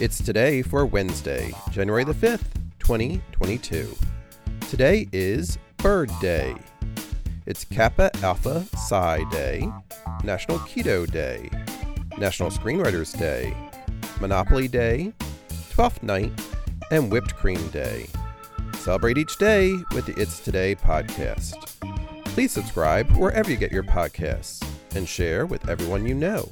It's today for Wednesday, January the 5th, 2022. Today is Bird Day. It's Kappa Alpha Psi Day, National Keto Day, National Screenwriters Day, Monopoly Day, Twelfth Night, and Whipped Cream Day. Celebrate each day with the It's Today podcast. Please subscribe wherever you get your podcasts and share with everyone you know.